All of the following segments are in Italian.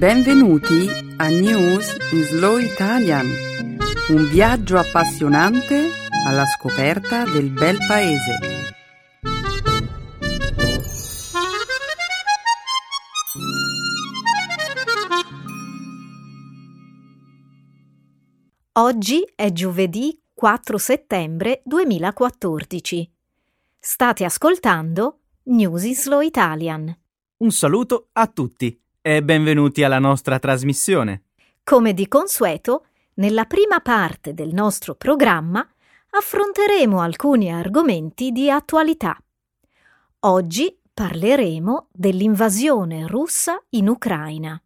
Benvenuti a News in Slow Italian, un viaggio appassionante alla scoperta del bel paese. Oggi è giovedì 4 settembre 2014. State ascoltando News in Slow Italian. Un saluto a tutti e benvenuti alla nostra trasmissione. Come di consueto, nella prima parte del nostro programma affronteremo alcuni argomenti di attualità. Oggi parleremo dell'invasione russa in Ucraina.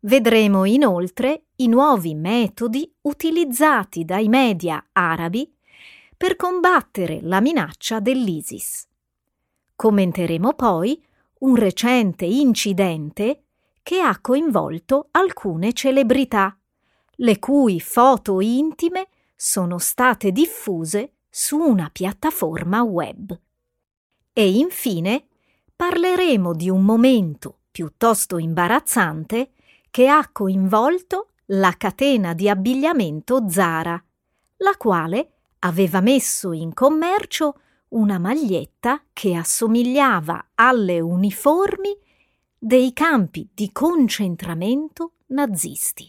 Vedremo inoltre i nuovi metodi utilizzati dai media arabi per combattere la minaccia dell'ISIS. Commenteremo poi un recente incidente che ha coinvolto alcune celebrità, le cui foto intime sono state diffuse su una piattaforma web. E infine parleremo di un momento piuttosto imbarazzante che ha coinvolto la catena di abbigliamento Zara, la quale aveva messo in commercio una maglietta che assomigliava alle uniformi dei campi di concentramento nazisti.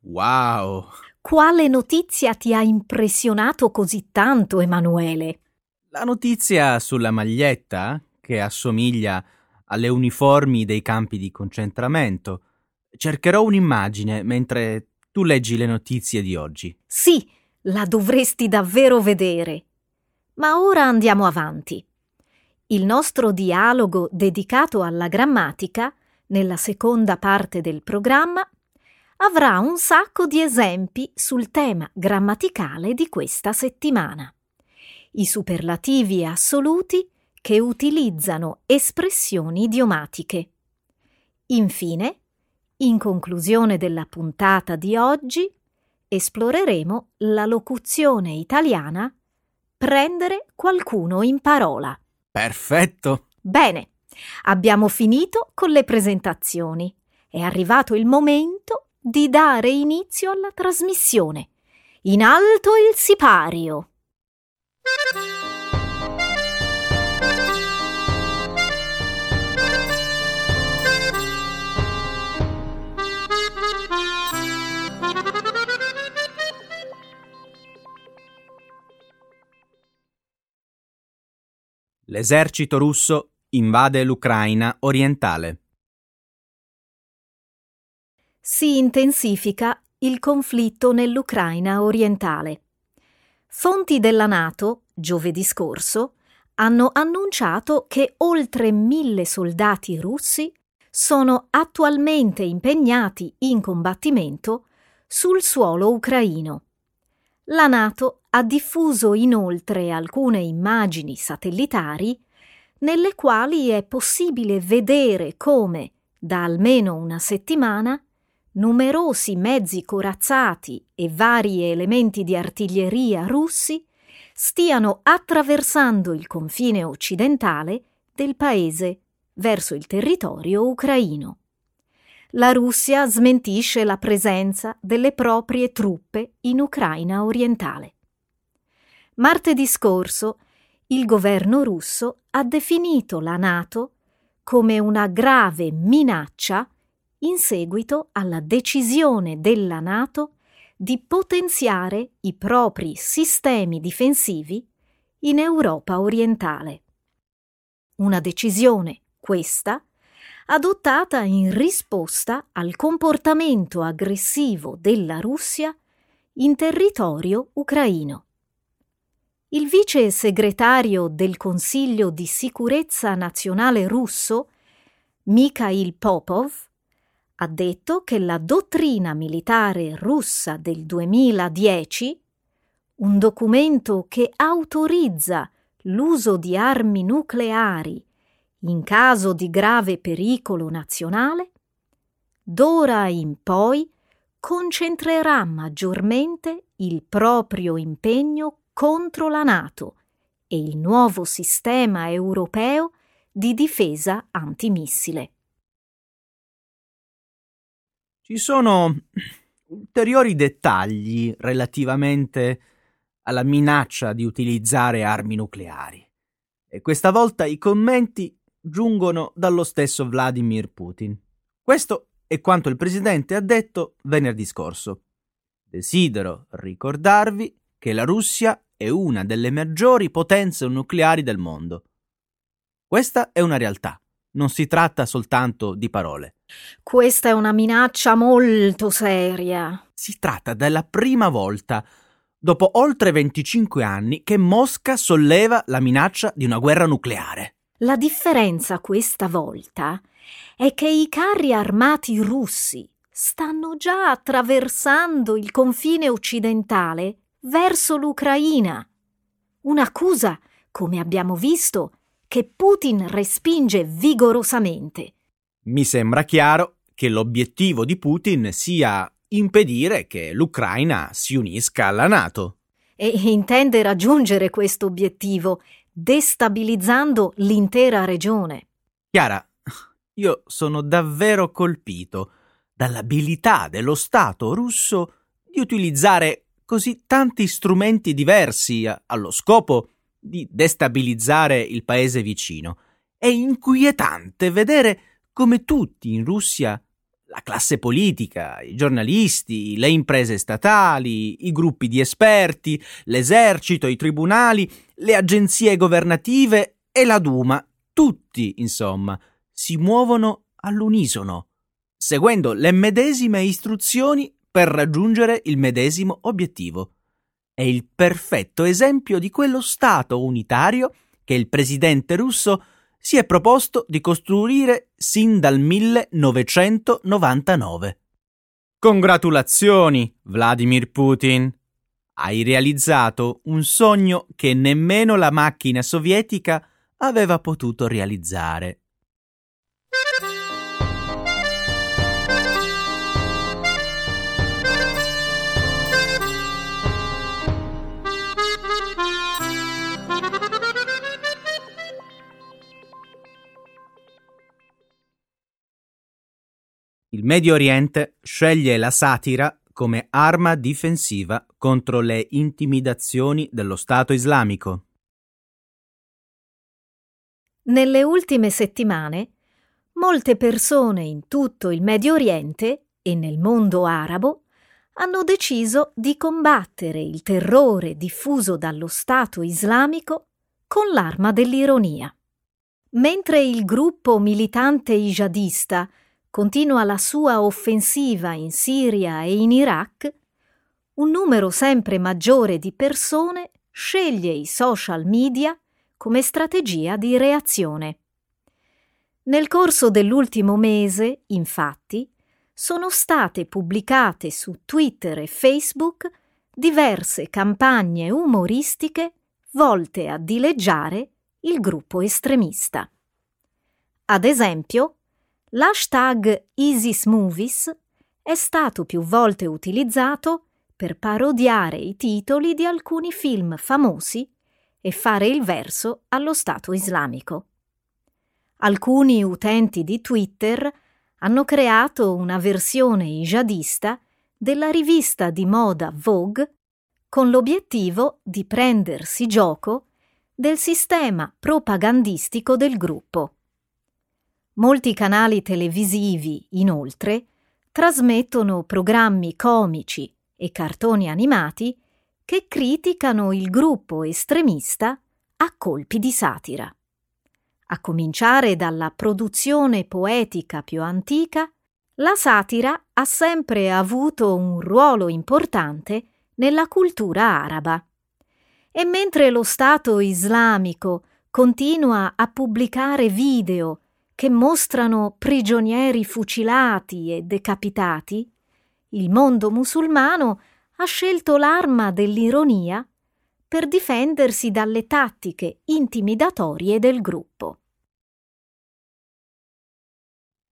Wow! Quale notizia ti ha impressionato così tanto, Emanuele? La notizia sulla maglietta, che assomiglia alle uniformi dei campi di concentramento. Cercherò un'immagine mentre tu leggi le notizie di oggi. Sì, la dovresti davvero vedere. Ma ora andiamo avanti. Il nostro dialogo dedicato alla grammatica, nella seconda parte del programma, avrà un sacco di esempi sul tema grammaticale di questa settimana. I superlativi assoluti che utilizzano espressioni idiomatiche. Infine, in conclusione della puntata di oggi, esploreremo la locuzione italiana prendere qualcuno in parola. Perfetto! Bene, abbiamo finito con le presentazioni. È arrivato il momento di dare inizio alla trasmissione. In alto il sipario. L'esercito russo invade l'Ucraina orientale. Si intensifica il conflitto nell'Ucraina orientale. Fonti della Nato, giovedì scorso, hanno annunciato che oltre mille soldati russi sono attualmente impegnati in combattimento sul suolo ucraino. La Nato ha diffuso inoltre alcune immagini satellitari nelle quali è possibile vedere come, da almeno una settimana, numerosi mezzi corazzati e vari elementi di artiglieria russi stiano attraversando il confine occidentale del paese verso il territorio ucraino la Russia smentisce la presenza delle proprie truppe in Ucraina orientale. Martedì scorso il governo russo ha definito la Nato come una grave minaccia in seguito alla decisione della Nato di potenziare i propri sistemi difensivi in Europa orientale. Una decisione, questa, adottata in risposta al comportamento aggressivo della Russia in territorio ucraino. Il vice segretario del Consiglio di sicurezza nazionale russo, Mikhail Popov, ha detto che la dottrina militare russa del 2010, un documento che autorizza l'uso di armi nucleari in caso di grave pericolo nazionale, d'ora in poi concentrerà maggiormente il proprio impegno contro la Nato e il nuovo sistema europeo di difesa antimissile. Ci sono ulteriori dettagli relativamente alla minaccia di utilizzare armi nucleari. E questa volta i commenti giungono dallo stesso Vladimir Putin. Questo è quanto il presidente ha detto venerdì scorso. Desidero ricordarvi che la Russia è una delle maggiori potenze nucleari del mondo. Questa è una realtà, non si tratta soltanto di parole. Questa è una minaccia molto seria. Si tratta della prima volta, dopo oltre 25 anni, che Mosca solleva la minaccia di una guerra nucleare. La differenza questa volta è che i carri armati russi stanno già attraversando il confine occidentale verso l'Ucraina. Un'accusa, come abbiamo visto, che Putin respinge vigorosamente. Mi sembra chiaro che l'obiettivo di Putin sia impedire che l'Ucraina si unisca alla Nato. E intende raggiungere questo obiettivo destabilizzando l'intera regione. Chiara, io sono davvero colpito dall'abilità dello Stato russo di utilizzare così tanti strumenti diversi allo scopo di destabilizzare il paese vicino. È inquietante vedere come tutti in Russia, la classe politica, i giornalisti, le imprese statali, i gruppi di esperti, l'esercito, i tribunali, le agenzie governative e la Duma, tutti, insomma, si muovono all'unisono, seguendo le medesime istruzioni per raggiungere il medesimo obiettivo. È il perfetto esempio di quello Stato unitario che il presidente russo si è proposto di costruire sin dal 1999. Congratulazioni, Vladimir Putin! Hai realizzato un sogno che nemmeno la macchina sovietica aveva potuto realizzare. Il Medio Oriente sceglie la satira come arma difensiva contro le intimidazioni dello Stato islamico. Nelle ultime settimane, molte persone in tutto il Medio Oriente e nel mondo arabo hanno deciso di combattere il terrore diffuso dallo Stato islamico con l'arma dell'ironia. Mentre il gruppo militante jihadista continua la sua offensiva in Siria e in Iraq, un numero sempre maggiore di persone sceglie i social media come strategia di reazione. Nel corso dell'ultimo mese, infatti, sono state pubblicate su Twitter e Facebook diverse campagne umoristiche volte a dileggiare il gruppo estremista. Ad esempio, L'hashtag IsisMovies è stato più volte utilizzato per parodiare i titoli di alcuni film famosi e fare il verso allo Stato islamico. Alcuni utenti di Twitter hanno creato una versione jihadista della rivista di moda Vogue con l'obiettivo di prendersi gioco del sistema propagandistico del gruppo. Molti canali televisivi, inoltre, trasmettono programmi comici e cartoni animati che criticano il gruppo estremista a colpi di satira. A cominciare dalla produzione poetica più antica, la satira ha sempre avuto un ruolo importante nella cultura araba. E mentre lo Stato islamico continua a pubblicare video che mostrano prigionieri fucilati e decapitati, il mondo musulmano ha scelto l'arma dell'ironia per difendersi dalle tattiche intimidatorie del gruppo.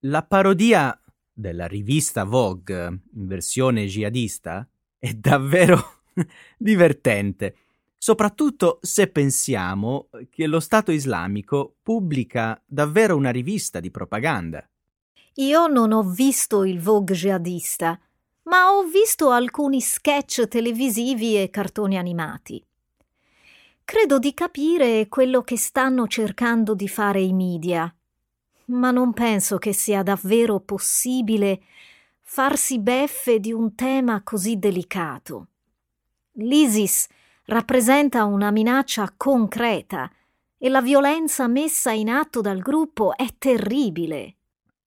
La parodia della rivista Vogue in versione jihadista è davvero divertente soprattutto se pensiamo che lo Stato islamico pubblica davvero una rivista di propaganda. Io non ho visto il Vogue jihadista, ma ho visto alcuni sketch televisivi e cartoni animati. Credo di capire quello che stanno cercando di fare i media, ma non penso che sia davvero possibile farsi beffe di un tema così delicato. L'ISIS rappresenta una minaccia concreta e la violenza messa in atto dal gruppo è terribile.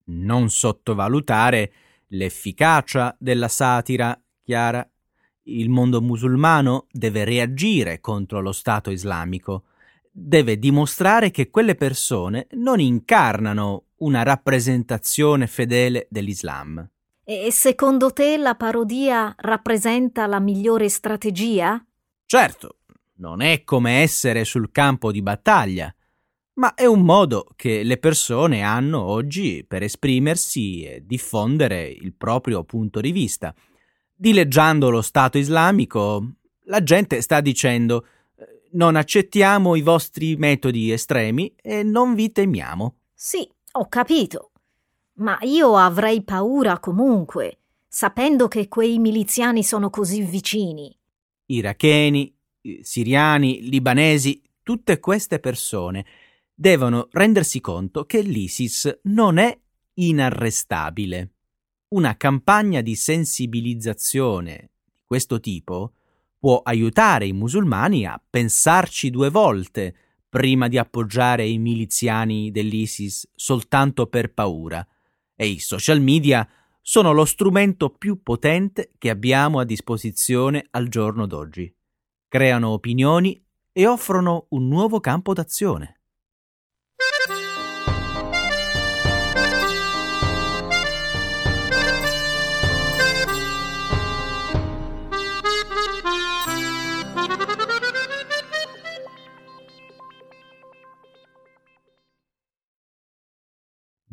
Non sottovalutare l'efficacia della satira, Chiara. Il mondo musulmano deve reagire contro lo Stato islamico, deve dimostrare che quelle persone non incarnano una rappresentazione fedele dell'Islam. E secondo te la parodia rappresenta la migliore strategia? Certo, non è come essere sul campo di battaglia, ma è un modo che le persone hanno oggi per esprimersi e diffondere il proprio punto di vista. Dileggiando lo Stato islamico, la gente sta dicendo non accettiamo i vostri metodi estremi e non vi temiamo. Sì, ho capito. Ma io avrei paura comunque, sapendo che quei miliziani sono così vicini. Iracheni, siriani, libanesi, tutte queste persone devono rendersi conto che l'ISIS non è inarrestabile. Una campagna di sensibilizzazione di questo tipo può aiutare i musulmani a pensarci due volte prima di appoggiare i miliziani dell'ISIS soltanto per paura. E i social media sono lo strumento più potente che abbiamo a disposizione al giorno d'oggi. Creano opinioni e offrono un nuovo campo d'azione.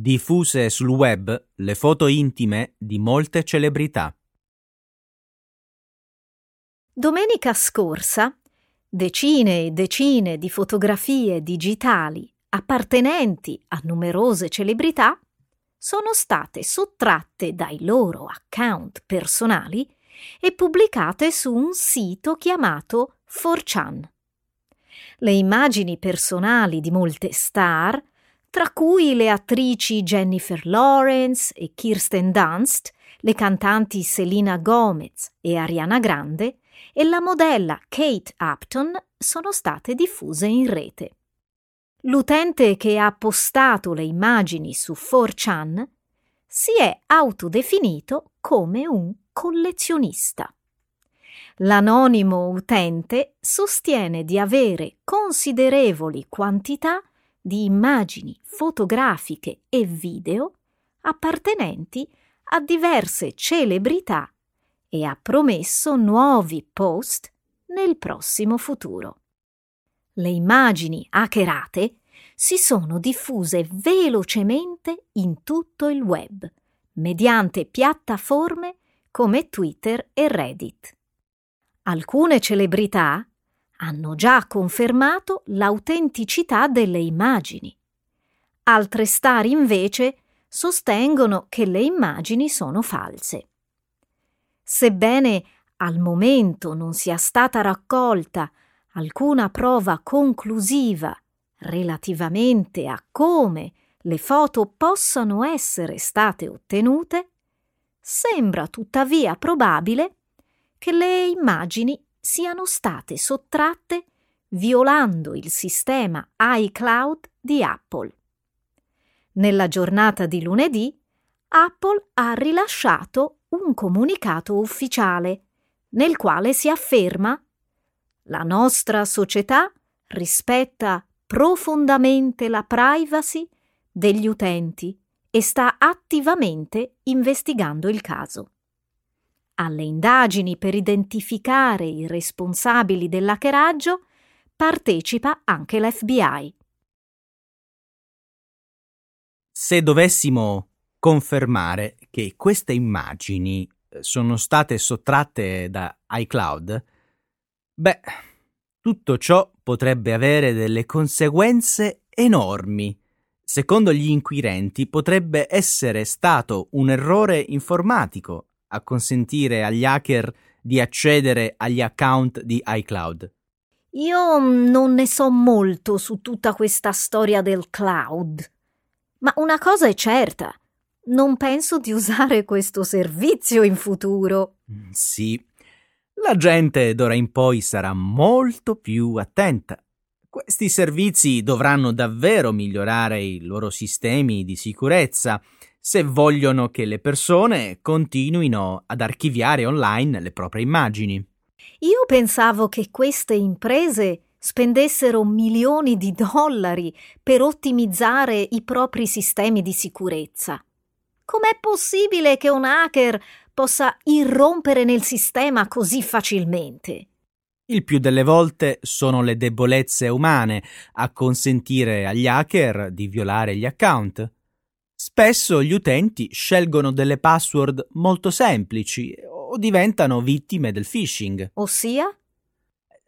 Diffuse sul web le foto intime di molte celebrità. Domenica scorsa, decine e decine di fotografie digitali appartenenti a numerose celebrità sono state sottratte dai loro account personali e pubblicate su un sito chiamato 4chan. Le immagini personali di molte star tra cui le attrici Jennifer Lawrence e Kirsten Dunst, le cantanti Selena Gomez e Ariana Grande e la modella Kate Upton sono state diffuse in rete. L'utente che ha postato le immagini su 4chan si è autodefinito come un collezionista. L'anonimo utente sostiene di avere considerevoli quantità di immagini fotografiche e video appartenenti a diverse celebrità e ha promesso nuovi post nel prossimo futuro. Le immagini hackerate si sono diffuse velocemente in tutto il web, mediante piattaforme come Twitter e Reddit. Alcune celebrità hanno già confermato l'autenticità delle immagini. Altre star invece sostengono che le immagini sono false. Sebbene al momento non sia stata raccolta alcuna prova conclusiva relativamente a come le foto possano essere state ottenute, sembra tuttavia probabile che le immagini siano state sottratte violando il sistema iCloud di Apple. Nella giornata di lunedì, Apple ha rilasciato un comunicato ufficiale nel quale si afferma la nostra società rispetta profondamente la privacy degli utenti e sta attivamente investigando il caso. Alle indagini per identificare i responsabili dell'hackeraggio partecipa anche l'FBI. Se dovessimo confermare che queste immagini eh, sono state sottratte da iCloud, beh, tutto ciò potrebbe avere delle conseguenze enormi Secondo gli inquirenti potrebbe essere stato un errore informatico a consentire agli hacker di accedere agli account di iCloud. Io non ne so molto su tutta questa storia del cloud, ma una cosa è certa, non penso di usare questo servizio in futuro. Mm, sì, la gente d'ora in poi sarà molto più attenta. Questi servizi dovranno davvero migliorare i loro sistemi di sicurezza se vogliono che le persone continuino ad archiviare online le proprie immagini. Io pensavo che queste imprese spendessero milioni di dollari per ottimizzare i propri sistemi di sicurezza. Com'è possibile che un hacker possa irrompere nel sistema così facilmente? Il più delle volte sono le debolezze umane a consentire agli hacker di violare gli account. Spesso gli utenti scelgono delle password molto semplici o diventano vittime del phishing. Ossia?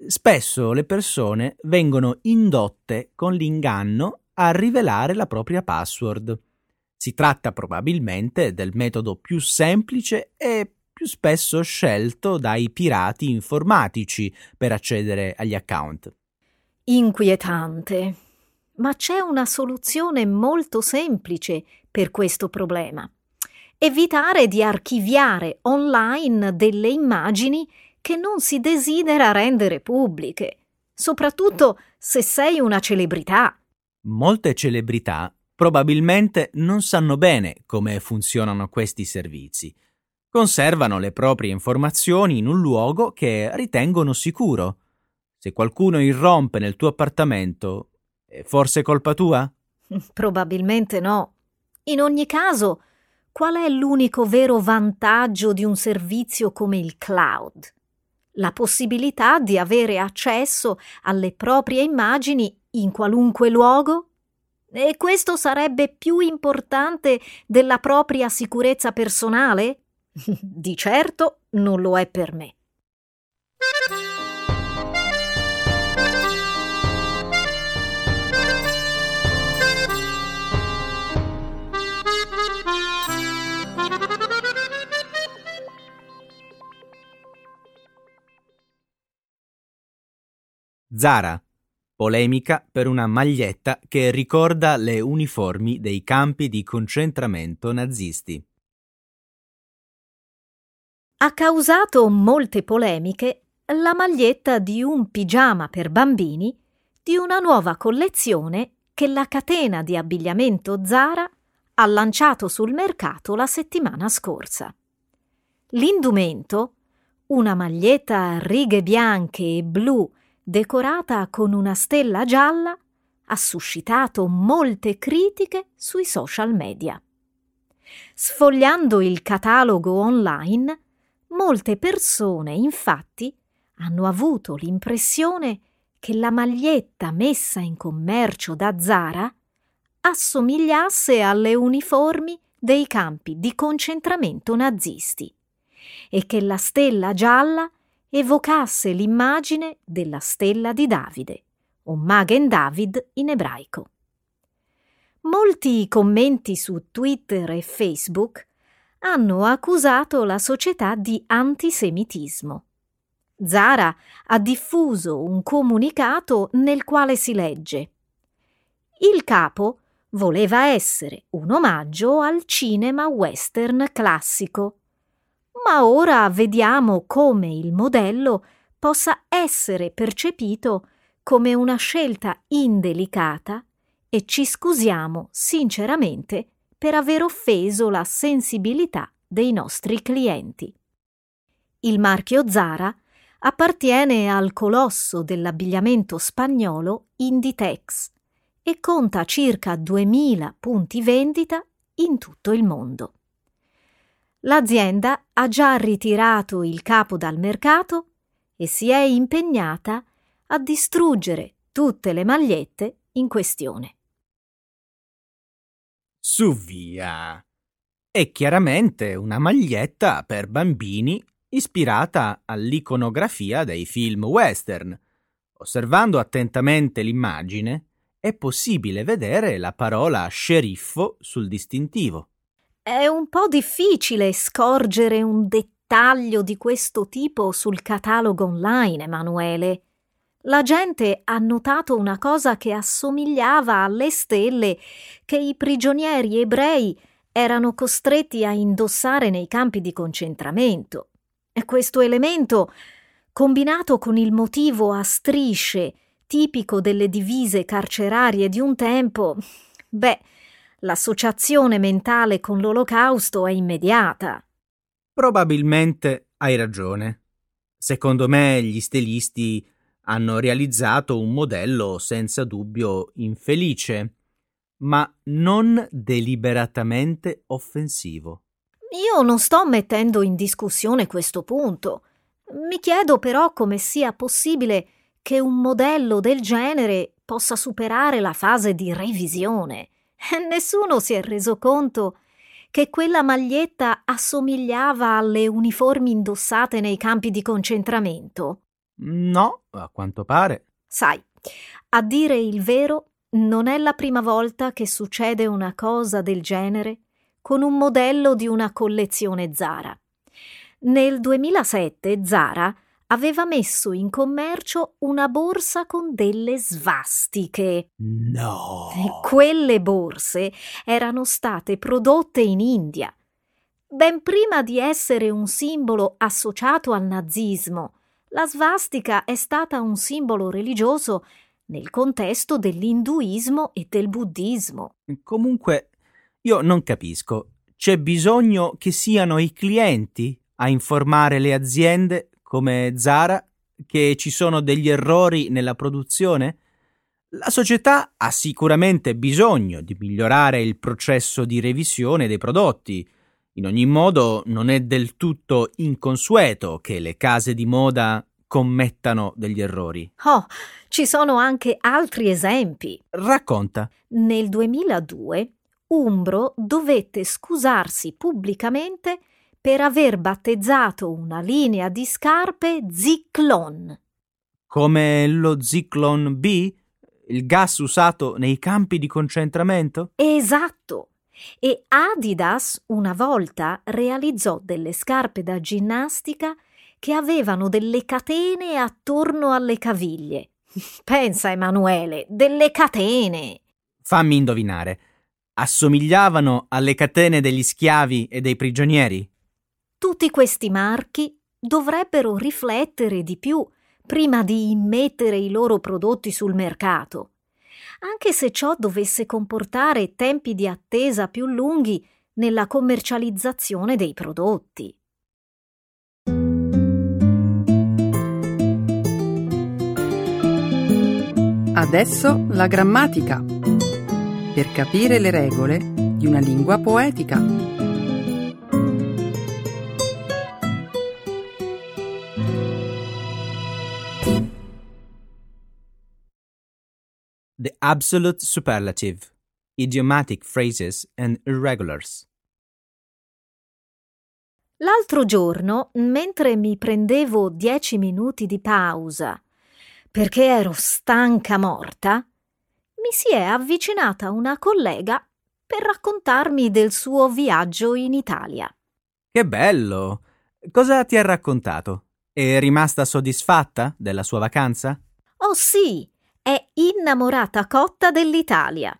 Spesso le persone vengono indotte con l'inganno a rivelare la propria password. Si tratta probabilmente del metodo più semplice e più spesso scelto dai pirati informatici per accedere agli account. Inquietante. Ma c'è una soluzione molto semplice per questo problema. Evitare di archiviare online delle immagini che non si desidera rendere pubbliche, soprattutto se sei una celebrità. Molte celebrità probabilmente non sanno bene come funzionano questi servizi. Conservano le proprie informazioni in un luogo che ritengono sicuro. Se qualcuno irrompe nel tuo appartamento, è forse colpa tua? Probabilmente no. In ogni caso, qual è l'unico vero vantaggio di un servizio come il cloud? La possibilità di avere accesso alle proprie immagini in qualunque luogo e questo sarebbe più importante della propria sicurezza personale? Di certo non lo è per me. Zara Polemica per una maglietta che ricorda le uniformi dei campi di concentramento nazisti. Ha causato molte polemiche la maglietta di un pigiama per bambini di una nuova collezione che la catena di abbigliamento Zara ha lanciato sul mercato la settimana scorsa. L'indumento, una maglietta a righe bianche e blu decorata con una stella gialla, ha suscitato molte critiche sui social media. Sfogliando il catalogo online, molte persone infatti hanno avuto l'impressione che la maglietta messa in commercio da Zara assomigliasse alle uniformi dei campi di concentramento nazisti e che la stella gialla evocasse l'immagine della stella di Davide, o Magen David in ebraico. Molti commenti su Twitter e Facebook hanno accusato la società di antisemitismo. Zara ha diffuso un comunicato nel quale si legge Il capo voleva essere un omaggio al cinema western classico ma ora vediamo come il modello possa essere percepito come una scelta indelicata e ci scusiamo sinceramente per aver offeso la sensibilità dei nostri clienti. Il marchio Zara appartiene al colosso dell'abbigliamento spagnolo Inditex e conta circa 2000 punti vendita in tutto il mondo l'azienda ha già ritirato il capo dal mercato e si è impegnata a distruggere tutte le magliette in questione. Su via! È chiaramente una maglietta per bambini ispirata all'iconografia dei film western. Osservando attentamente l'immagine, è possibile vedere la parola sceriffo sul distintivo. È un po' difficile scorgere un dettaglio di questo tipo sul catalogo online, Emanuele. La gente ha notato una cosa che assomigliava alle stelle che i prigionieri ebrei erano costretti a indossare nei campi di concentramento. E questo elemento, combinato con il motivo a strisce tipico delle divise carcerarie di un tempo, beh, l'associazione mentale con l'olocausto è immediata. Probabilmente hai ragione. Secondo me gli stelisti hanno realizzato un modello senza dubbio infelice, ma non deliberatamente offensivo. Io non sto mettendo in discussione questo punto. Mi chiedo però come sia possibile che un modello del genere possa superare la fase di revisione. Nessuno si è reso conto che quella maglietta assomigliava alle uniformi indossate nei campi di concentramento. No, a quanto pare. Sai, a dire il vero, non è la prima volta che succede una cosa del genere con un modello di una collezione Zara. Nel 2007 Zara aveva messo in commercio una borsa con delle svastiche. No. E quelle borse erano state prodotte in India. Ben prima di essere un simbolo associato al nazismo, la svastica è stata un simbolo religioso nel contesto dell'induismo e del buddismo. Comunque, io non capisco. C'è bisogno che siano i clienti a informare le aziende come Zara che ci sono degli errori nella produzione? La società ha sicuramente bisogno di migliorare il processo di revisione dei prodotti. In ogni modo, non è del tutto inconsueto che le case di moda commettano degli errori. Oh, ci sono anche altri esempi. Racconta. Nel 2002 Umbro dovette scusarsi pubblicamente per aver battezzato una linea di scarpe Zyklon. Come lo Zyklon B? Il gas usato nei campi di concentramento? Esatto. E Adidas una volta realizzò delle scarpe da ginnastica che avevano delle catene attorno alle caviglie. Pensa, Emanuele, delle catene. Fammi indovinare. Assomigliavano alle catene degli schiavi e dei prigionieri? Tutti questi marchi dovrebbero riflettere di più prima di immettere i loro prodotti sul mercato, anche se ciò dovesse comportare tempi di attesa più lunghi nella commercializzazione dei prodotti. Adesso la grammatica. Per capire le regole di una lingua poetica. The absolute superlative, idiomatic phrases and irregulars. L'altro giorno, mentre mi prendevo dieci minuti di pausa perché ero stanca morta, mi si è avvicinata una collega per raccontarmi del suo viaggio in Italia. Che bello! Cosa ti ha raccontato? È rimasta soddisfatta della sua vacanza? Oh sì, è innamorata cotta dell'Italia.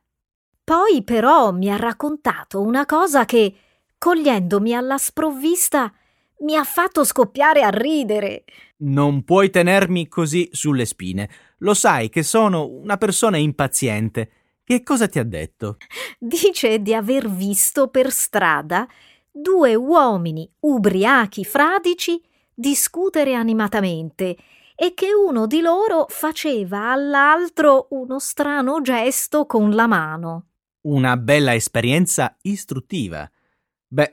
Poi però mi ha raccontato una cosa che, cogliendomi alla sprovvista, mi ha fatto scoppiare a ridere. Non puoi tenermi così sulle spine. Lo sai che sono una persona impaziente. Che cosa ti ha detto? Dice di aver visto per strada due uomini ubriachi fradici discutere animatamente e che uno di loro faceva all'altro uno strano gesto con la mano. Una bella esperienza istruttiva. Beh,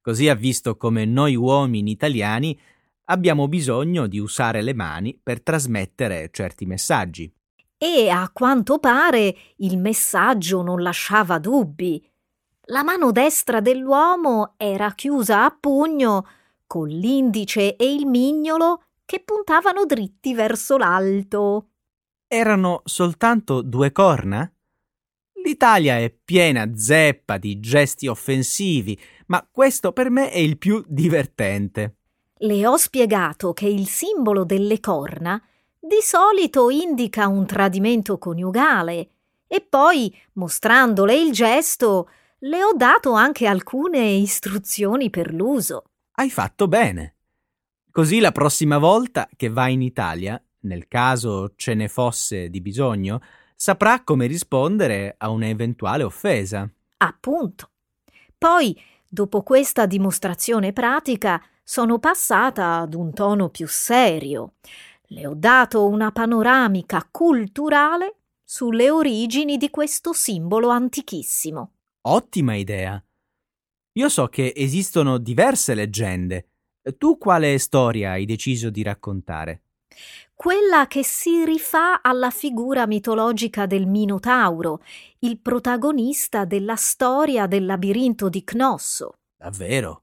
così ha visto come noi uomini italiani abbiamo bisogno di usare le mani per trasmettere certi messaggi. E a quanto pare il messaggio non lasciava dubbi. La mano destra dell'uomo era chiusa a pugno, con l'indice e il mignolo che puntavano dritti verso l'alto. Erano soltanto due corna? L'Italia è piena zeppa di gesti offensivi, ma questo per me è il più divertente. Le ho spiegato che il simbolo delle corna di solito indica un tradimento coniugale e poi, mostrandole il gesto, le ho dato anche alcune istruzioni per l'uso. Hai fatto bene. Così la prossima volta che vai in Italia, nel caso ce ne fosse di bisogno, saprà come rispondere a un'eventuale offesa. Appunto. Poi, dopo questa dimostrazione pratica, sono passata ad un tono più serio. Le ho dato una panoramica culturale sulle origini di questo simbolo antichissimo. Ottima idea. Io so che esistono diverse leggende. Tu quale storia hai deciso di raccontare? Quella che si rifà alla figura mitologica del Minotauro, il protagonista della storia del labirinto di Cnosso. Davvero?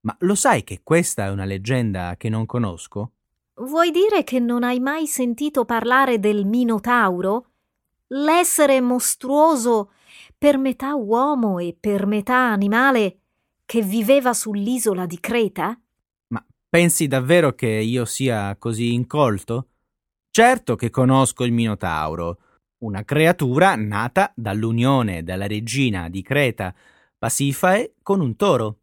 Ma lo sai che questa è una leggenda che non conosco? Vuoi dire che non hai mai sentito parlare del Minotauro? L'essere mostruoso per metà uomo e per metà animale che viveva sull'isola di Creta? Pensi davvero che io sia così incolto? Certo che conosco il Minotauro, una creatura nata dall'unione della regina di Creta, Pasifae, con un toro.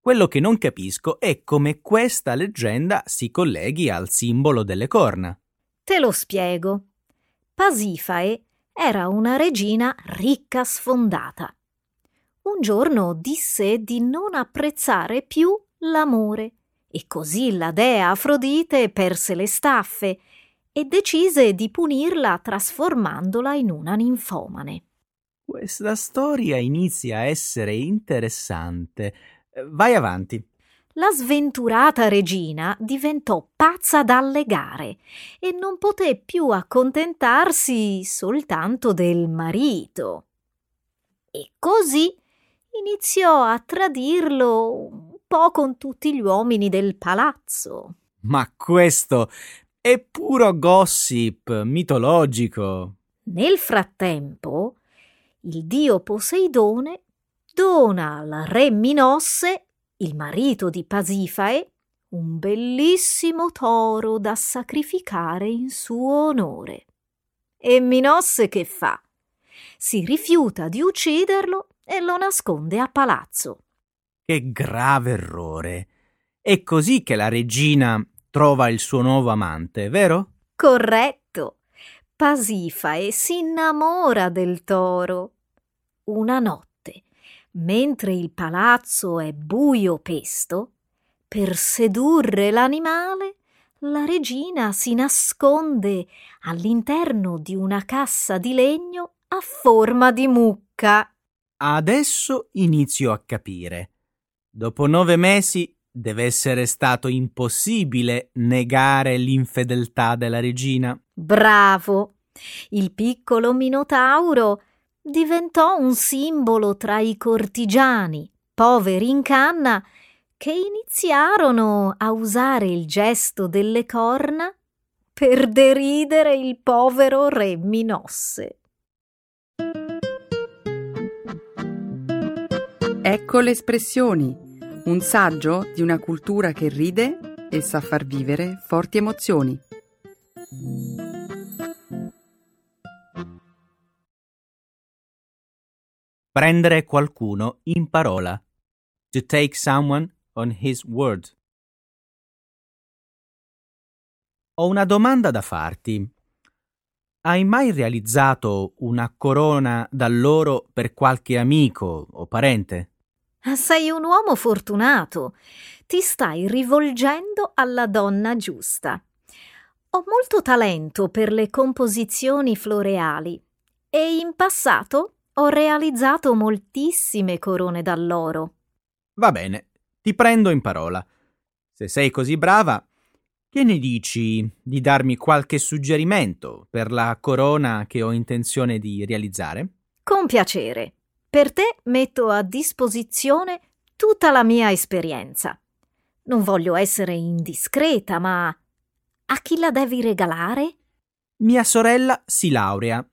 Quello che non capisco è come questa leggenda si colleghi al simbolo delle corna. Te lo spiego. Pasifae era una regina ricca sfondata. Un giorno disse di non apprezzare più l'amore e così la dea Afrodite perse le staffe e decise di punirla trasformandola in una ninfomane. Questa storia inizia a essere interessante. Vai avanti la sventurata regina diventò pazza dalle gare e non poté più accontentarsi soltanto del marito. E così iniziò a tradirlo un po' con tutti gli uomini del palazzo. Ma questo è puro gossip mitologico. Nel frattempo, il dio Poseidone dona al re Minosse il marito di Pasifae, un bellissimo toro da sacrificare in suo onore. E Minosse che fa? Si rifiuta di ucciderlo e lo nasconde a palazzo. Che grave errore! È così che la regina trova il suo nuovo amante, vero? Corretto. Pasifae si innamora del toro. Una notte mentre il palazzo è buio pesto, per sedurre l'animale, la regina si nasconde all'interno di una cassa di legno a forma di mucca. Adesso inizio a capire. Dopo nove mesi deve essere stato impossibile negare l'infedeltà della regina. Bravo! Il piccolo Minotauro diventò un simbolo tra i cortigiani, poveri in canna, che iniziarono a usare il gesto delle corna per deridere il povero re Minosse. Ecco le espressioni, un saggio di una cultura che ride e sa far vivere forti emozioni. Prendere qualcuno in parola. To take someone on his word. Ho una domanda da farti. Hai mai realizzato una corona d'alloro per qualche amico o parente? Sei un uomo fortunato. Ti stai rivolgendo alla donna giusta. Ho molto talento per le composizioni floreali e in passato ho realizzato moltissime corone d'alloro. Va bene, ti prendo in parola. Se sei così brava, che ne dici di darmi qualche suggerimento per la corona che ho intenzione di realizzare? Con piacere. Per te metto a disposizione tutta la mia esperienza. Non voglio essere indiscreta, ma a chi la devi regalare? Mia sorella si laurea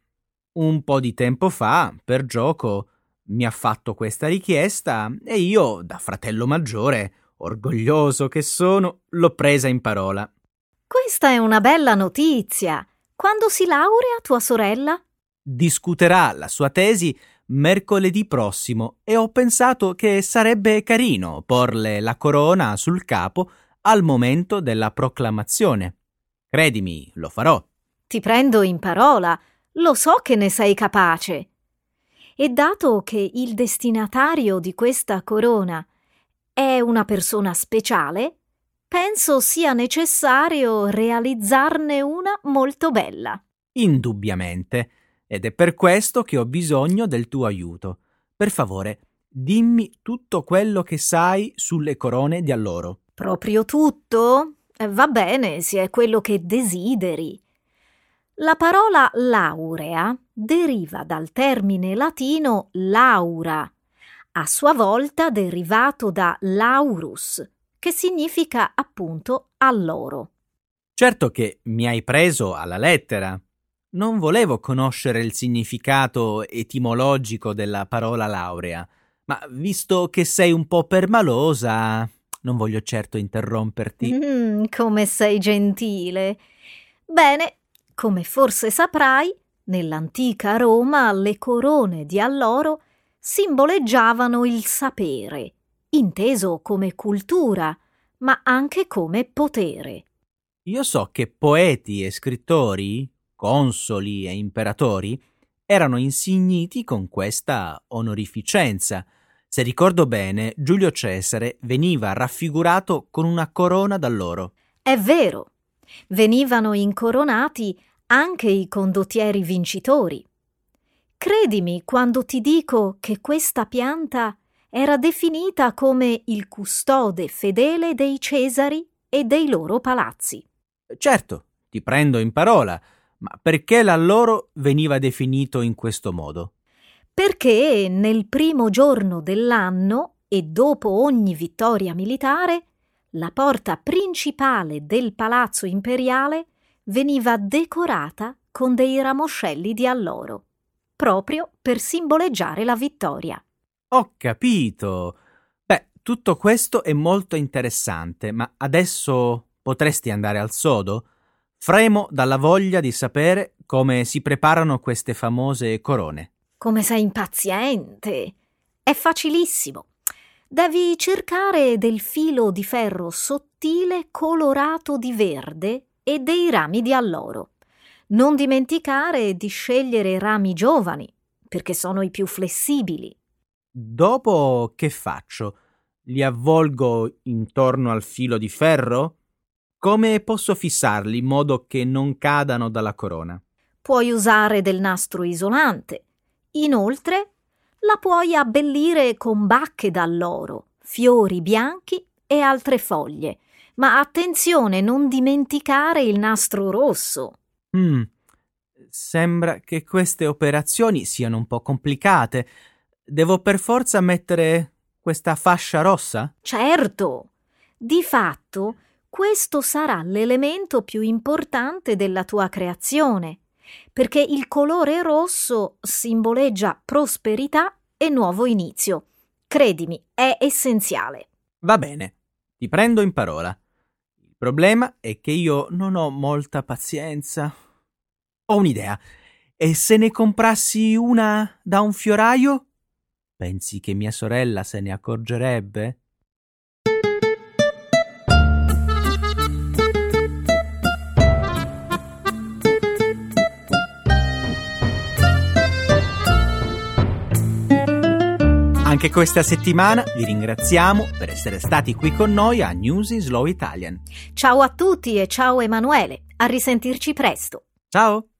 Un po' di tempo fa, per gioco, mi ha fatto questa richiesta e io, da fratello maggiore, orgoglioso che sono, l'ho presa in parola. Questa è una bella notizia. Quando si laurea tua sorella? Discuterà la sua tesi mercoledì prossimo e ho pensato che sarebbe carino porle la corona sul capo al momento della proclamazione. Credimi, lo farò. Ti prendo in parola. Lo so che ne sei capace. E dato che il destinatario di questa corona è una persona speciale, penso sia necessario realizzarne una molto bella. Indubbiamente, ed è per questo che ho bisogno del tuo aiuto. Per favore, dimmi tutto quello che sai sulle corone di alloro. Proprio tutto? Eh, va bene, se è quello che desideri. La parola laurea deriva dal termine latino laura, a sua volta derivato da laurus, che significa appunto alloro. Certo che mi hai preso alla lettera. Non volevo conoscere il significato etimologico della parola laurea, ma visto che sei un po' permalosa, non voglio certo interromperti. Mm, come sei gentile. Bene, come forse saprai, nell'antica Roma le corone di alloro simboleggiavano il sapere, inteso come cultura, ma anche come potere. Io so che poeti e scrittori, consoli e imperatori, erano insigniti con questa onorificenza, se ricordo bene, Giulio Cesare veniva raffigurato con una corona d'alloro. È vero. Venivano incoronati anche i condottieri vincitori. Credimi quando ti dico che questa pianta era definita come il custode fedele dei Cesari e dei loro palazzi. Certo, ti prendo in parola, ma perché l'alloro veniva definito in questo modo? perché nel primo giorno dell'anno e dopo ogni vittoria militare la porta principale del palazzo imperiale veniva decorata con dei ramoscelli di alloro, proprio per simboleggiare la vittoria. Ho capito. Beh, tutto questo è molto interessante, ma adesso potresti andare al sodo? Fremo dalla voglia di sapere come si preparano queste famose corone. Come sei impaziente! È facilissimo. Devi cercare del filo di ferro sottile colorato di verde e dei rami di alloro. Non dimenticare di scegliere rami giovani, perché sono i più flessibili. Dopo che faccio? Li avvolgo intorno al filo di ferro? Come posso fissarli in modo che non cadano dalla corona? Puoi usare del nastro isolante Inoltre la puoi abbellire con bacche d'alloro, fiori bianchi e altre foglie. Ma attenzione, non dimenticare il nastro rosso. Mm, sembra che queste operazioni siano un po' complicate. Devo per forza mettere questa fascia rossa? Certo. Di fatto, questo sarà l'elemento più importante della tua creazione perché il colore rosso simboleggia prosperità e nuovo inizio. Credimi, è essenziale. Va bene, ti prendo in parola. Il problema è che io non ho molta pazienza. Ho un'idea. E se ne comprassi una da un fioraio? Pensi che mia sorella se ne accorgerebbe? Anche questa settimana vi ringraziamo per essere stati qui con noi a News in Slow Italian. Ciao a tutti e ciao Emanuele, a risentirci presto. Ciao!